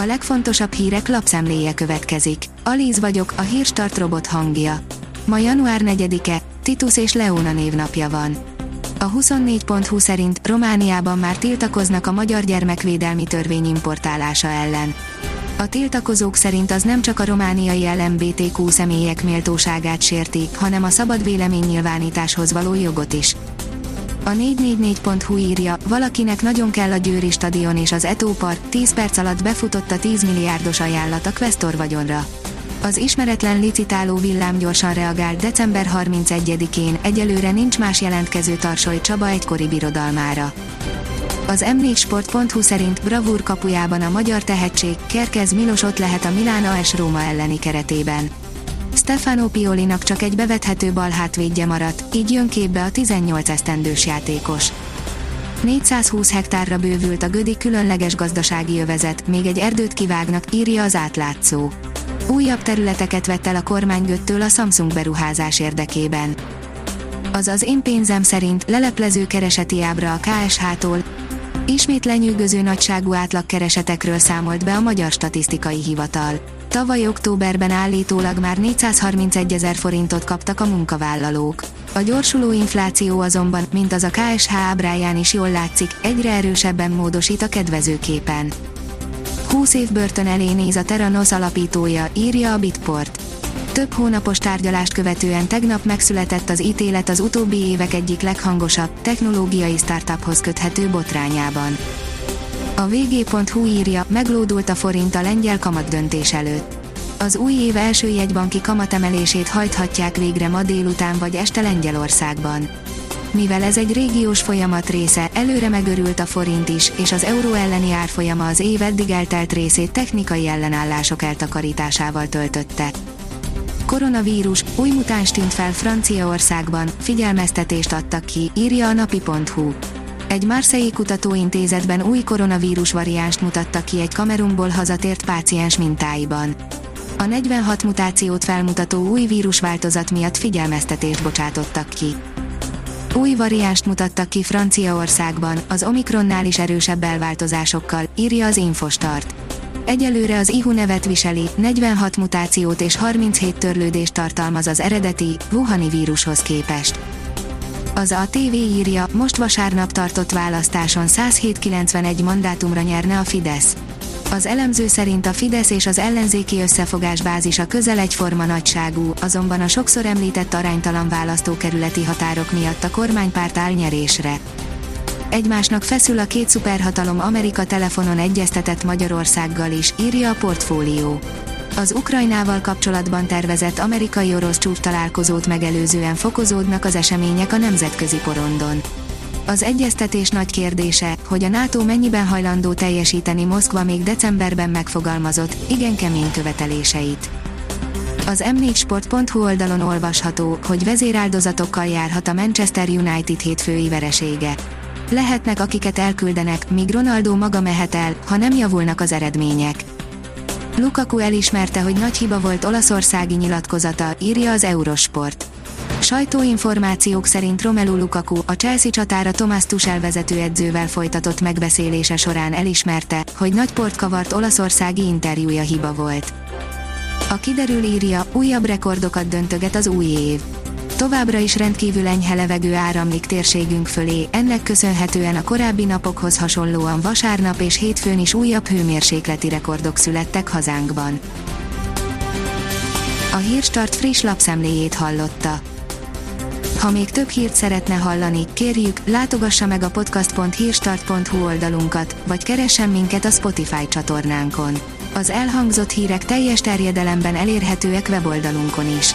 A legfontosabb hírek lapszemléje következik. Alíz vagyok, a hírstart robot hangja. Ma január 4-e, Titus és Leona névnapja van. A 24.20 szerint Romániában már tiltakoznak a magyar gyermekvédelmi törvény importálása ellen. A tiltakozók szerint az nem csak a romániai LMBTQ személyek méltóságát sérti, hanem a szabad véleménynyilvánításhoz való jogot is. A 444.hu írja, valakinek nagyon kell a Győri stadion és az Etópar, 10 perc alatt befutott a 10 milliárdos ajánlat a Questor vagyonra. Az ismeretlen licitáló villám gyorsan reagált december 31-én, egyelőre nincs más jelentkező Tarsoly Csaba egykori birodalmára. Az m4sport.hu szerint bravúr kapujában a magyar tehetség, Kerkez Milos ott lehet a Milán AS Róma elleni keretében. Stefano Piolinak csak egy bevethető bal hátvédje maradt, így jön képbe a 18 esztendős játékos. 420 hektárra bővült a Gödi különleges gazdasági övezet, még egy erdőt kivágnak, írja az átlátszó. Újabb területeket vett el a kormány Göttől a Samsung beruházás érdekében. Az az én pénzem szerint leleplező kereseti ábra a KSH-tól, ismét lenyűgöző nagyságú átlagkeresetekről számolt be a Magyar Statisztikai Hivatal. Tavaly októberben állítólag már 431 ezer forintot kaptak a munkavállalók. A gyorsuló infláció azonban, mint az a KSH ábráján is jól látszik, egyre erősebben módosít a kedvezőképen. 20 év börtön elé néz a Terranos alapítója, írja a Bitport. Több hónapos tárgyalást követően tegnap megszületett az ítélet az utóbbi évek egyik leghangosabb, technológiai startuphoz köthető botrányában. A vg.hu írja, meglódult a forint a lengyel kamatdöntés előtt. Az új év első jegybanki kamatemelését hajthatják végre ma délután vagy este Lengyelországban. Mivel ez egy régiós folyamat része, előre megörült a forint is, és az euró elleni árfolyama az év eddig eltelt részét technikai ellenállások eltakarításával töltötte. Koronavírus, új mutáns tűnt fel Franciaországban, figyelmeztetést adtak ki, írja a napi.hu. Egy Marseille kutatóintézetben új koronavírus variánst mutattak ki egy Kamerunból hazatért páciens mintáiban. A 46 mutációt felmutató új vírusváltozat miatt figyelmeztetést bocsátottak ki. Új variánst mutattak ki Franciaországban, az Omikronnál is erősebb elváltozásokkal, írja az Infostart. Egyelőre az IHU nevet viseli, 46 mutációt és 37 törlődést tartalmaz az eredeti, Wuhani vírushoz képest. Az a TV írja, most vasárnap tartott választáson 107-91 mandátumra nyerne a Fidesz. Az elemző szerint a Fidesz és az ellenzéki összefogás bázisa közel egyforma nagyságú, azonban a sokszor említett aránytalan választókerületi határok miatt a kormánypárt áll nyerésre. Egymásnak feszül a két szuperhatalom Amerika telefonon egyeztetett Magyarországgal is, írja a portfólió. Az Ukrajnával kapcsolatban tervezett amerikai-orosz csúcs találkozót megelőzően fokozódnak az események a nemzetközi porondon. Az egyeztetés nagy kérdése, hogy a NATO mennyiben hajlandó teljesíteni Moszkva még decemberben megfogalmazott, igen kemény követeléseit. Az m4sport.hu oldalon olvasható, hogy vezéráldozatokkal járhat a Manchester United hétfői veresége. Lehetnek akiket elküldenek, míg Ronaldo maga mehet el, ha nem javulnak az eredmények. Lukaku elismerte, hogy nagy hiba volt olaszországi nyilatkozata, írja az Eurosport. Sajtóinformációk szerint Romelu Lukaku a Chelsea csatára Thomas Tuchel vezetőedzővel folytatott megbeszélése során elismerte, hogy nagy port kavart olaszországi interjúja hiba volt. A kiderül írja, újabb rekordokat döntöget az új év. Továbbra is rendkívül enyhe levegő áramlik térségünk fölé, ennek köszönhetően a korábbi napokhoz hasonlóan vasárnap és hétfőn is újabb hőmérsékleti rekordok születtek hazánkban. A Hírstart friss lapszemléjét hallotta. Ha még több hírt szeretne hallani, kérjük, látogassa meg a podcast.hírstart.hu oldalunkat, vagy keressen minket a Spotify csatornánkon. Az elhangzott hírek teljes terjedelemben elérhetőek weboldalunkon is.